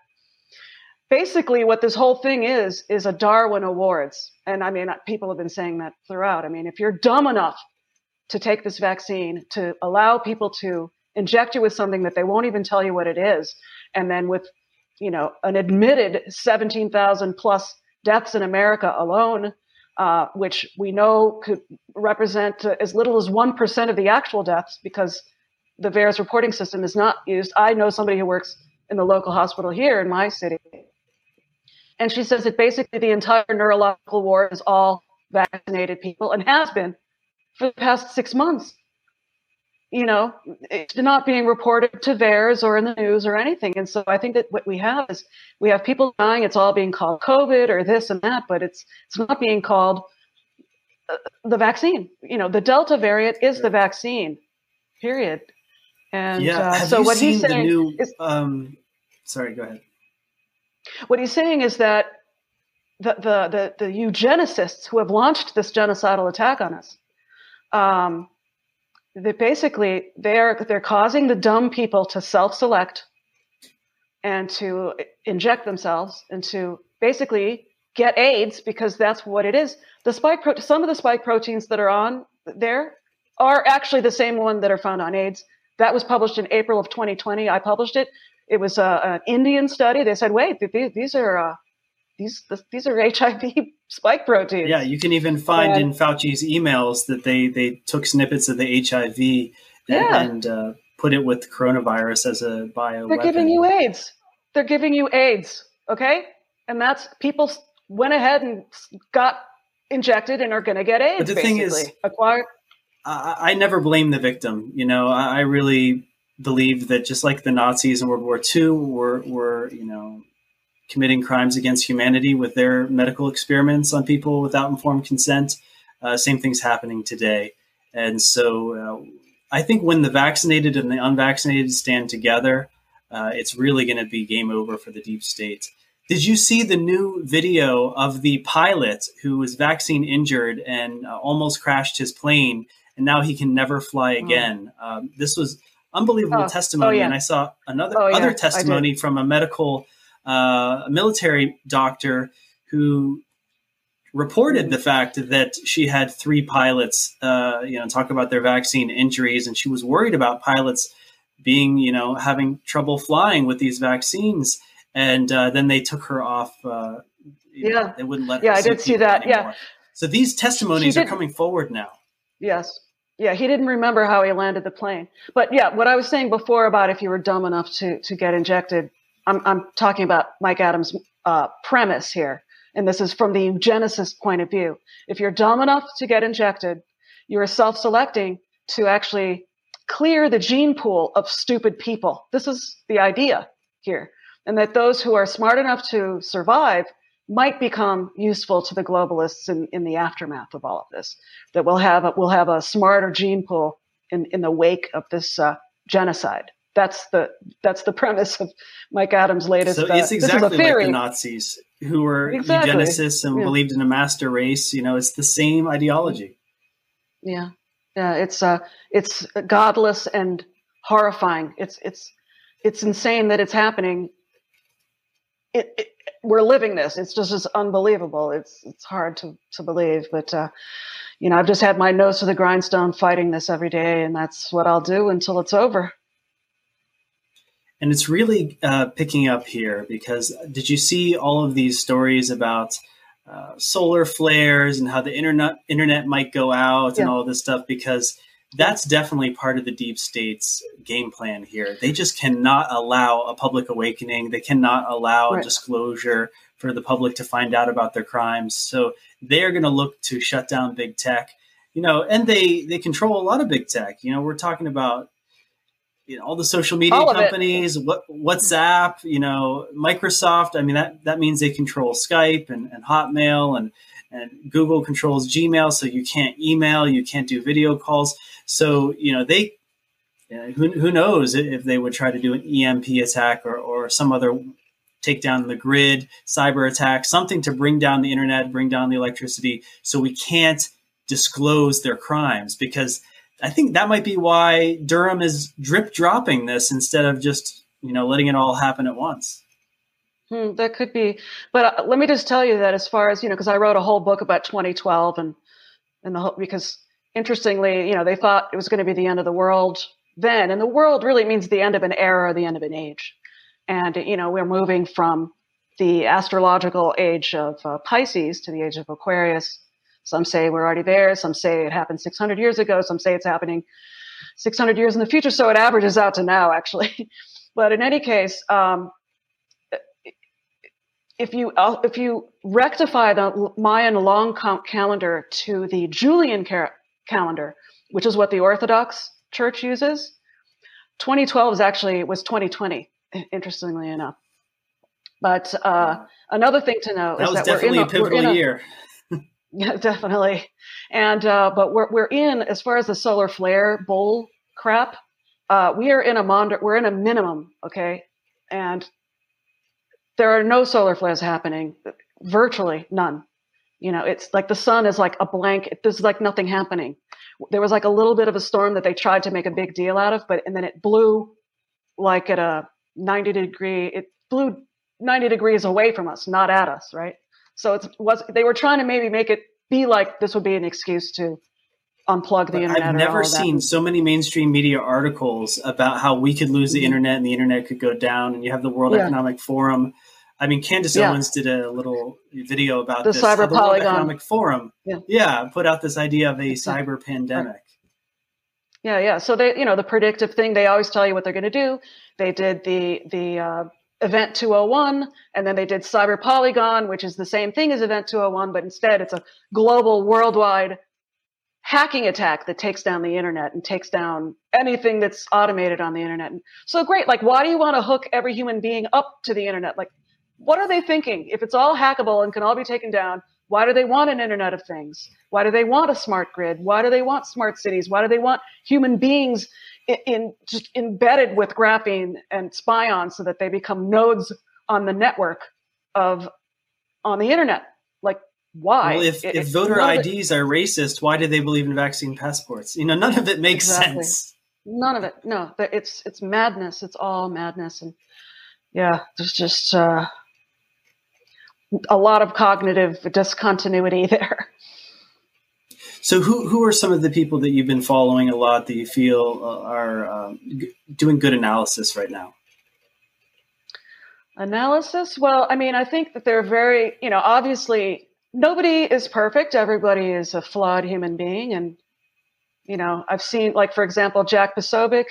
basically what this whole thing is is a Darwin Awards. And I mean, people have been saying that throughout. I mean, if you're dumb enough to take this vaccine, to allow people to inject you with something that they won't even tell you what it is, and then with you know an admitted 17,000 plus deaths in America alone, uh, which we know could represent uh, as little as one percent of the actual deaths, because the VAERS reporting system is not used. I know somebody who works in the local hospital here in my city. And she says that basically the entire neurological war is all vaccinated people and has been for the past six months. You know, it's not being reported to VAERS or in the news or anything. And so I think that what we have is we have people dying. It's all being called COVID or this and that, but it's it's not being called uh, the vaccine. You know, the Delta variant is the vaccine. Period. And yeah, uh, have so you what seen he's the saying new? is Um, sorry, go ahead. What he's saying is that the, the, the, the eugenicists who have launched this genocidal attack on us, um, that basically they're, they're causing the dumb people to self-select and to inject themselves and to basically get AIDS because that's what it is. The spike pro- some of the spike proteins that are on there are actually the same one that are found on AIDS. That was published in April of 2020. I published it. It was a, an Indian study. They said, "Wait, these, these are uh, these these are HIV spike proteins." Yeah, you can even find And- in Fauci's emails that they they took snippets of the HIV and, Yeah. and uh, put it with coronavirus as a bio. They're giving you AIDS. They're giving you AIDS. Okay, and that's people went ahead and got injected and are going to get AIDS. But the thing is- basically. acquired. I, I never blame the victim. You know, I, I really believe that just like the Nazis in World War II were, were, you know, committing crimes against humanity with their medical experiments on people without informed consent, uh, same thing's happening today. And so uh, I think when the vaccinated and the unvaccinated stand together, uh, it's really going to be game over for the deep state. Did you see the new video of the pilot who was vaccine injured and uh, almost crashed his plane, and now he can never fly again? Um, this was unbelievable Oh, testimony, oh, yeah. and I saw another Oh, other did. testimony from a medical, uh, a military doctor who reported the fact that she had three pilots, uh, you know, talk about their vaccine injuries, and she was worried about pilots being, you know, having trouble flying with these vaccines, and uh, then they took her off. Uh, you know, Yeah. they wouldn't let. Yeah, I did see that. anymore. Yeah. So these testimonies are coming forward now. Yes. Yeah, he didn't remember how he landed the plane. But yeah, what I was saying before about if you were dumb enough to to get injected, I'm I'm talking about Mike Adams' uh, premise here, and this is from the eugenicist point of view. If you're dumb enough to get injected, you are self-selecting to actually clear the gene pool of stupid people. This is the idea here, and that those who are smart enough to survive might become useful to the globalists in, in the aftermath of all of this. That we'll have a, we'll have a smarter gene pool in, in the wake of this uh, genocide. That's the that's the premise of Mike Adams' latest. So uh, it's this is a exactly like the Nazis who were Exactly. eugenicists and Yeah. believed in a master race. You know, it's the same ideology. Yeah, yeah. It's uh, it's godless and horrifying. It's it's it's insane that it's happening. It, it we're living this. It's just it's unbelievable. It's it's hard to to believe, but uh, you know, I've just had my nose to the grindstone fighting this every day, and that's what I'll do until it's over. And it's really uh, picking up here because did you see all of these stories about uh, solar flares and how the internet internet might go out and Yeah. all this stuff? Because that's definitely part of the deep state's game plan here. They just cannot allow a public awakening. They cannot allow Right. disclosure for the public to find out about their crimes. So they're going to look to shut down big tech. You know, and they they control a lot of big tech. You know, we're talking about you know, all the social media All companies, what, WhatsApp, you know, Microsoft. I mean, that, that means they control Skype and, and Hotmail and, and Google controls Gmail. So you can't email, you can't do video calls. So, you know, they, who, who knows if they would try to do an EMP attack or, or some other take down the grid, cyber attack, something to bring down the internet, bring down the electricity. So we can't disclose their crimes because I think that might be why Durham is drip dropping this instead of just you know letting it all happen at once. Hmm, that could be, but uh, let me just tell you that as far as you know, because I wrote a whole book about 2012 and and the whole because interestingly, you know, they thought it was going to be the end of the world then, and the world really means the end of an era, the end of an age, and you know, we're moving from the astrological age of uh, Pisces to the age of Aquarius. Some say we're already there. Some say it happened 600 years ago. Some say it's happening 600 years in the future, so it averages out to now, actually. but in any case, um, if you if you rectify the Mayan long calendar to the Julian calendar, which is what the Orthodox Church uses, 2012 is actually was 2020. Interestingly enough, but uh, another thing to know that is that we're in a pivotal we're in year. yeah, definitely. And uh, but we're we're in as far as the solar flare bull crap. Uh, we are in a Maunder, we're in a minimum, okay, and there are no solar flares happening, virtually none. You know, it's like the sun is like a blank. There's like nothing happening. There was like a little bit of a storm that they tried to make a big deal out of, but and then it blew like at a 90 degree. It blew 90 degrees away from us, not at us, right? So it was they were trying to maybe make it be like this would be an excuse to unplug the But internet. I've never seen so many mainstream media articles about how we could lose the Mhm. internet and the internet could go down. And you have the World Yeah. Economic Forum. I mean, Candace Yeah. Owens did a little video about The this. cyber the World polygon. Economic Forum, Yeah. put out this idea of a cyber pandemic. Yeah, yeah. So they, you know, the predictive thing, they always tell you what they're going to do. They did the the uh, Event 201, and then they did Cyber Polygon, which is the same thing as Event 201, but instead it's a global, worldwide hacking attack that takes down the internet and takes down anything that's automated on the internet. And so great. Like, why do you want to hook every human being up to the internet? Like, what are they thinking? If it's all hackable and can all be taken down, why do they want an Internet of Things? Why do they want a smart grid? Why do they want smart cities? Why do they want human beings in, in just embedded with graphene and spion so that they become nodes on the network of on the internet? Like, why? Well, if, It- if voter IDs are racist, why do they believe in vaccine passports? You know, none of it makes Exactly. sense. None of it. No, it's it's madness. It's all madness, and yeah, there's just uh, a lot of cognitive discontinuity there. So, who who are some of the people that you've been following a lot that you feel uh, are um, g- doing good analysis right now? Analysis? Well, I mean, I think that they're very, you know, obviously nobody is perfect. Everybody is a flawed human being. And, you know, I've seen, like, for example, Jack Posobiec,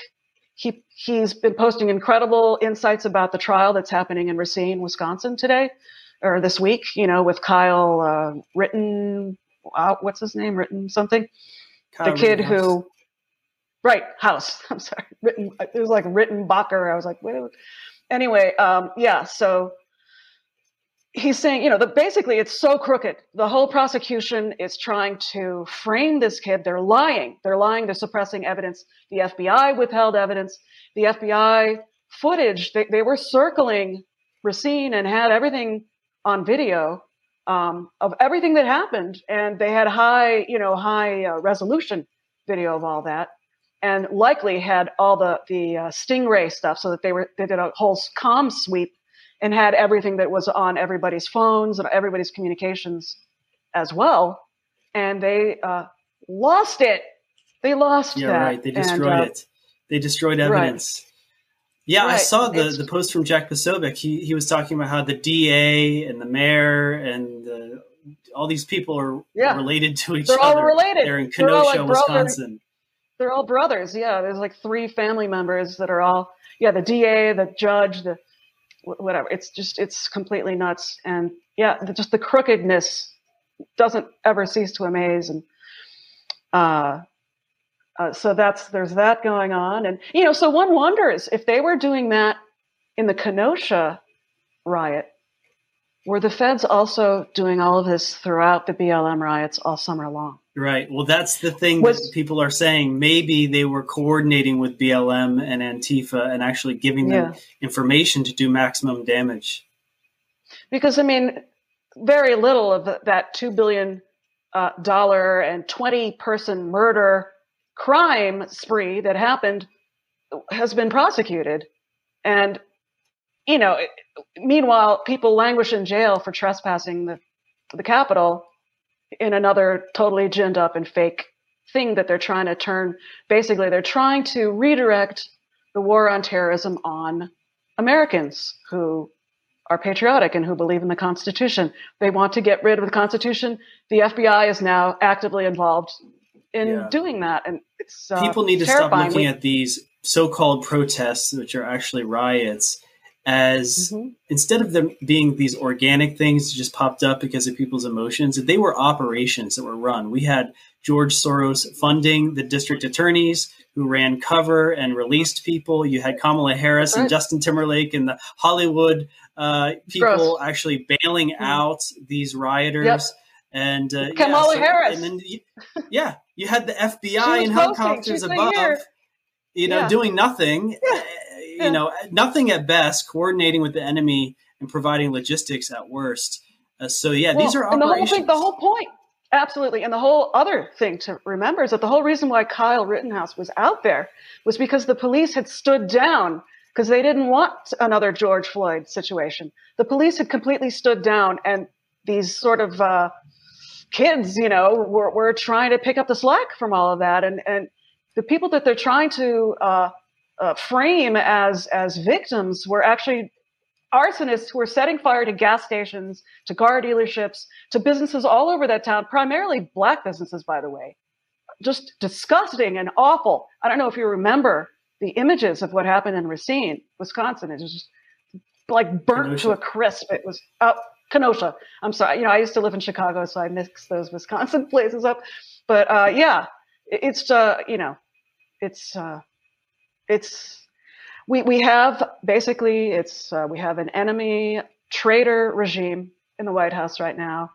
he, he's been posting incredible insights about the trial that's happening in Racine, Wisconsin today, or this week, you know, with Kyle uh, Ritten, uh, what's his name? Written something? Kyle the kid Rittenhouse. who, right, House. I'm sorry. Written, it was like Rittenbacher. I was like, wait, anyway, um, yeah, so he's saying, you know, the, basically it's so crooked. The whole prosecution is trying to frame this kid. They're lying. They're lying. They're suppressing evidence. The FBI withheld evidence. The FBI footage, they, they were circling Racine and had everything on video um, of everything that happened. And they had high, you know, high uh, resolution video of all that and likely had all the the uh, stingray stuff so that they were they did a whole com sweep and had everything that was on everybody's phones and everybody's communications as well and they uh, lost it they lost Yeah, that right. They And, destroyed uh, it. They destroyed right. Yeah, I saw the, It's- the post from Jack Posobiec. He he was talking about how the DA and the mayor and the, all these people are Yeah. related to each They're other. all related. They're in They're Kenosha, like. Wisconsin. they're all brothers yeah there's like three family members that are all yeah the da the judge the whatever it's just it's completely nuts and yeah the, just the crookedness doesn't ever cease to amaze and uh, uh, so that's there's that going on and you know so one wonders if they were doing that in the kenosha riot were the feds also doing all of this throughout the blm riots all summer long Right. Well, that's the thing Was- that people are saying. Maybe they were coordinating with BLM and Antifa and actually giving them Yeah. information to do maximum damage. because I mean, very little of that two billion uh, dollar and twenty person murder crime spree that happened has been prosecuted, and you know, meanwhile, people languish in jail for trespassing the the Capitol in another totally ginned up and fake thing that they're trying to turn. Basically, they're trying to redirect the war on terrorism on Americans who are patriotic and who believe in the Constitution. They want to get rid of the Constitution. The FBI is now actively involved in Yeah. doing that, and it's uh, People need to terrifying. stop looking We- at these so-called protests, which are actually riots, as Mm-hmm. instead of them being these organic things that just popped up because of people's emotions, they were operations that were run. We had George Soros funding the district attorneys who ran cover and released people. You had Kamala Harris That's and. Justin Timberlake and the Hollywood uh, people Gross. actually bailing out these rioters. Yep. And uh, Kamala so- Harris. And then, you- yeah, you had the FBI and helicopters above "Here." you know, Yeah. doing nothing, uh, you know, nothing at best, coordinating with the enemy and providing logistics at worst. Uh, so yeah, these Well, are and the whole thing. The whole point, absolutely. And the whole other thing to remember is that the whole reason why Kyle Rittenhouse was out there was because the police had stood down because they didn't want another George Floyd situation. The police had completely stood down, and these sort of uh, kids, you know, were, were trying to pick up the slack from all of that, and and the people that they're trying to uh, uh, frame as as victims were actually arsonists who were setting fire to gas stations, to car dealerships, to businesses all over that town, primarily black businesses, by the way. Just disgusting and awful. I don't know if you remember the images of what happened in Racine, Wisconsin. It was just like burnt to a crisp. It was uh, Kenosha. I'm sorry. You know, I used to live in Chicago, so I mix those Wisconsin places up. But uh, yeah, it's uh, you know, it's uh, it's we we have basically it's uh, we have an enemy traitor regime in the White House right now,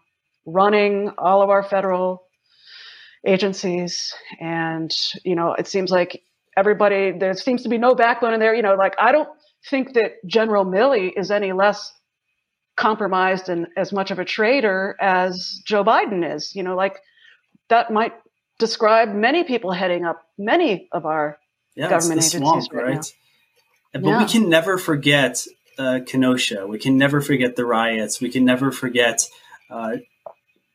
running all of our federal agencies, and you know it seems like everybody there seems to be no backbone in there. You know, like I don't think that General Milley is any less compromised and as much of a traitor as Joe Biden is. You know, like that might describe many people heading up many of our yeah, government agencies swamp, right, right? But Yeah. we can never forget uh, Kenosha. We can never forget the riots. We can never forget uh,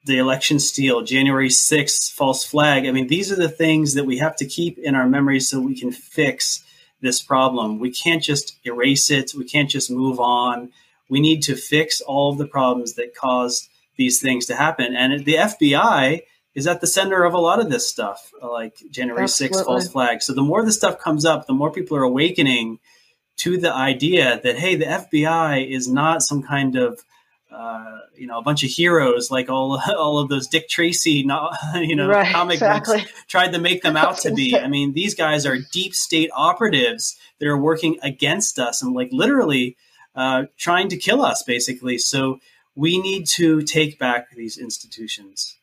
the election steal, January 6th, false flag. I mean, these are the things that we have to keep in our memories so we can fix this problem. We can't just erase it. We can't just move on. We need to fix all of the problems that caused these things to happen. And the FBI is at the center of a lot of this stuff, like January 6th, false flag. So the more this stuff comes up, the more people are awakening to the idea that, hey, the FBI is not some kind of uh, you know, a bunch of heroes like all all of those Dick Tracy, no, you know, Right, comic exactly. books tried to make them out to be. I mean, these guys are deep state operatives that are working against us and like literally uh, trying to kill us, basically. So we need to take back these institutions.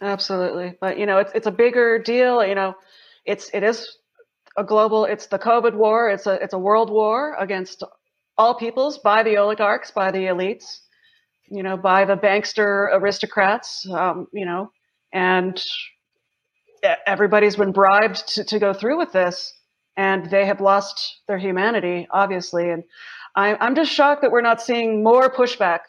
Absolutely, but you know, it's it's a bigger deal. You know, it's it is a global. It's the COVID war. It's a it's a world war against all peoples by the oligarchs, by the elites. You know, by the bankster aristocrats. Um, you know, and everybody's been bribed to, to go through with this, and they have lost their humanity, obviously. And I, I'm just shocked that we're not seeing more pushback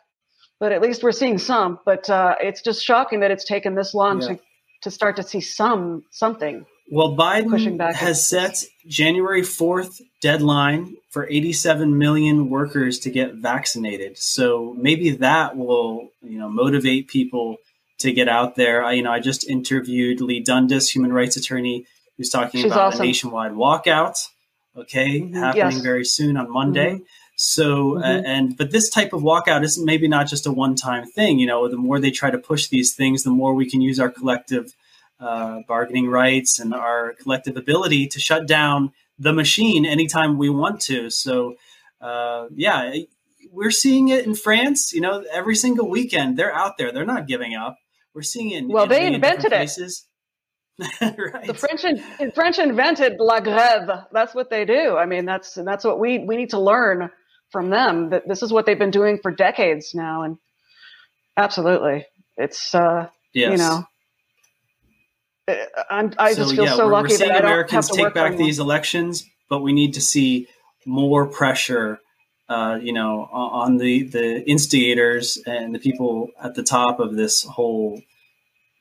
but at least we're seeing some. But uh, it's just shocking that it's taken this long Yeah. to to start to see some something. Well, Pushing Biden back has set January 4th deadline for 87 million workers to get vaccinated. So maybe that will, you know, motivate people to get out there. I, you know, I just interviewed Leigh Dundas, human rights attorney, who's talking She's about awesome. a nationwide walkout. Okay, Mhm, happening yes. very soon on Monday. So, uh, Mhm. and but this type of walkout is maybe not just a one-time thing. You know, the more they try to push these things, the more we can use our collective uh, bargaining rights and our collective ability to shut down the machine anytime we want to. So, uh, yeah, we're seeing it in France. You know, every single weekend they're out there; they're not giving up. We're seeing it. In Well, they Italy different invented it. places. right. The French in, French invented la grève. That's what they do. I mean, that's and that's what we we need to learn from them. That this is what they've been doing for decades now, and absolutely, it's uh, you know. uh, I'm, I just feel so we're, lucky we're seeing that Americans take back these elections, but we need to see more pressure. Uh, you know, on the the instigators and the people at the top of this whole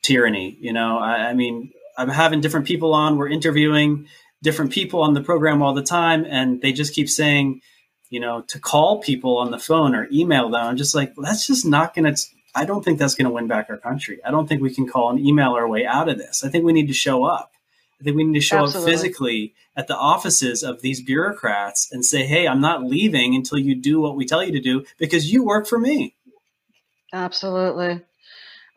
tyranny. You know, I, I mean, I'm having different people on. We're interviewing different people on the program all the time, and they just keep saying, you know, to call people on the phone or email them. I'm just like, that's just not going to I don't think that's going to win back our country. I don't think we can call and email our way out of this. I think we need to show up. I think we need to show Absolutely. up physically at the offices of these bureaucrats and say, hey, I'm not leaving until you do what we tell you to do because you work for me. Absolutely.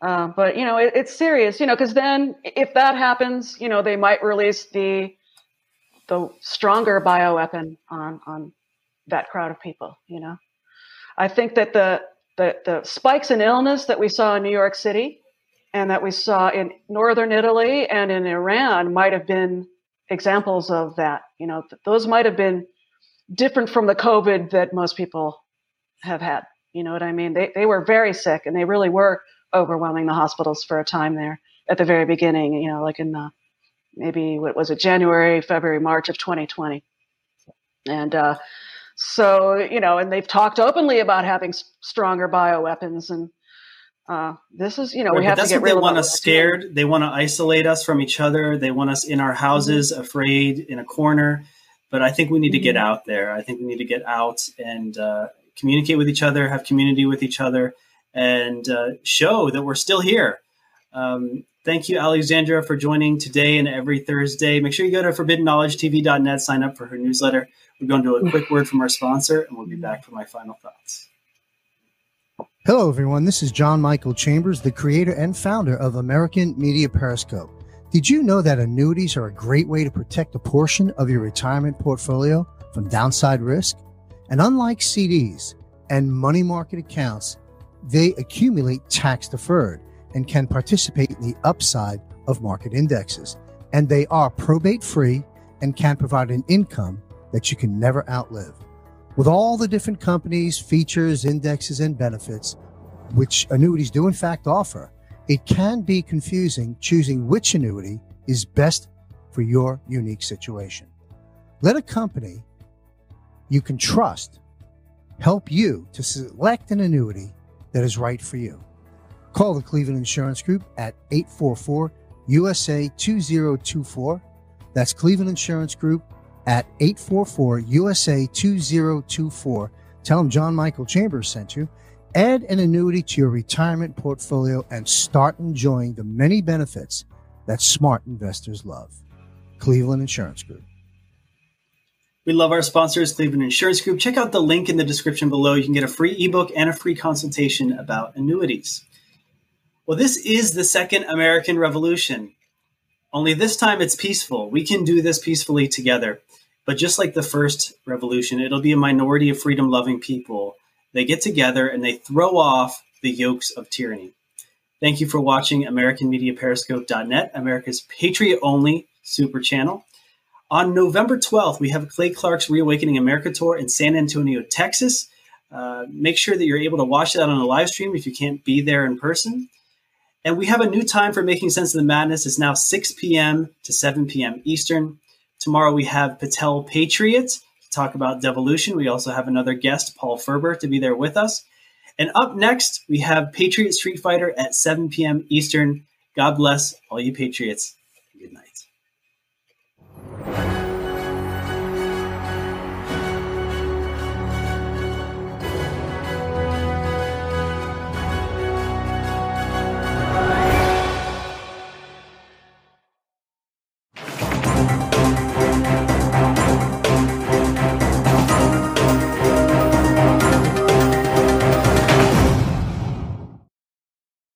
Uh, but you know, it, it's serious. You know, because then if that happens, you know, they might release the the stronger bioweapon on on that crowd of people. You know, I think that the the the spikes in illness that we saw in New York City and that we saw in northern Italy and in Iran might have been examples of that. You know, th- those might have been different from the COVID that most people have had. You know what I mean? They they were very sick and they really were overwhelming the hospitals for a time there at the very beginning. You know, like in the maybe what was it January, February, March of 2020, and uh, so you know, and they've talked openly about having s- stronger bioweapons and. Uh, this is, you know, Right, we have to that's get what they want us scared. They want to isolate us from each other. They want us in our houses, Mm-hmm. afraid, in a corner. But I think we need to get Mhm. out there. I think we need to get out and uh, communicate with each other, have community with each other, and uh, show that we're still here. Um, thank you, Alexandra, for joining today and every Thursday. Make sure you go to forbiddenknowledgetv.net, sign up for her newsletter. We're going to do a quick word from our sponsor, and we'll be back for my final thoughts. Hello, everyone. This is John Michael Chambers, the creator and founder of American Media Periscope. Did you know that annuities are a great way to protect a portion of your retirement portfolio from downside risk? And unlike CDs and money market accounts, they accumulate tax deferred and can participate in the upside of market indexes. And they are probate free and can provide an income that you can never outlive. With all the different companies, features, indexes, and benefits, which annuities do in fact offer, it can be confusing choosing which annuity is best for your unique situation. Let a company you can trust help you to select an annuity that is right for you. Call the Cleveland Insurance Group at 844 USA 2024. That's Cleveland Insurance Group at 844 USA 2024. Tell them John Michael Chambers sent you. Add an annuity to your retirement portfolio and start enjoying the many benefits that smart investors love. Cleveland Insurance Group. We love our sponsors, Cleveland Insurance Group. Check out the link in the description below. You can get a free ebook and a free consultation about annuities. Well, this is the second American Revolution. Only this time it's peaceful. We can do this peacefully together. But just like the first revolution, it'll be a minority of freedom loving people. They get together and they throw off the yokes of tyranny. Thank you for watching AmericanMediaPeriscope.net, America's Patriot only super channel. On November 12th, we have Clay Clark's Reawakening America Tour in San Antonio, Texas. Uh, make sure that you're able to watch that on a live stream if you can't be there in person. And we have a new time for Making Sense of the Madness. It's now 6 p.m. to 7 p.m. Eastern. Tomorrow we have Patel Patriot to talk about devolution. We also have another guest, Paul Ferber, to be there with us. And up next, we have Patriot Street Fighter at 7 p.m. Eastern. God bless all you Patriots.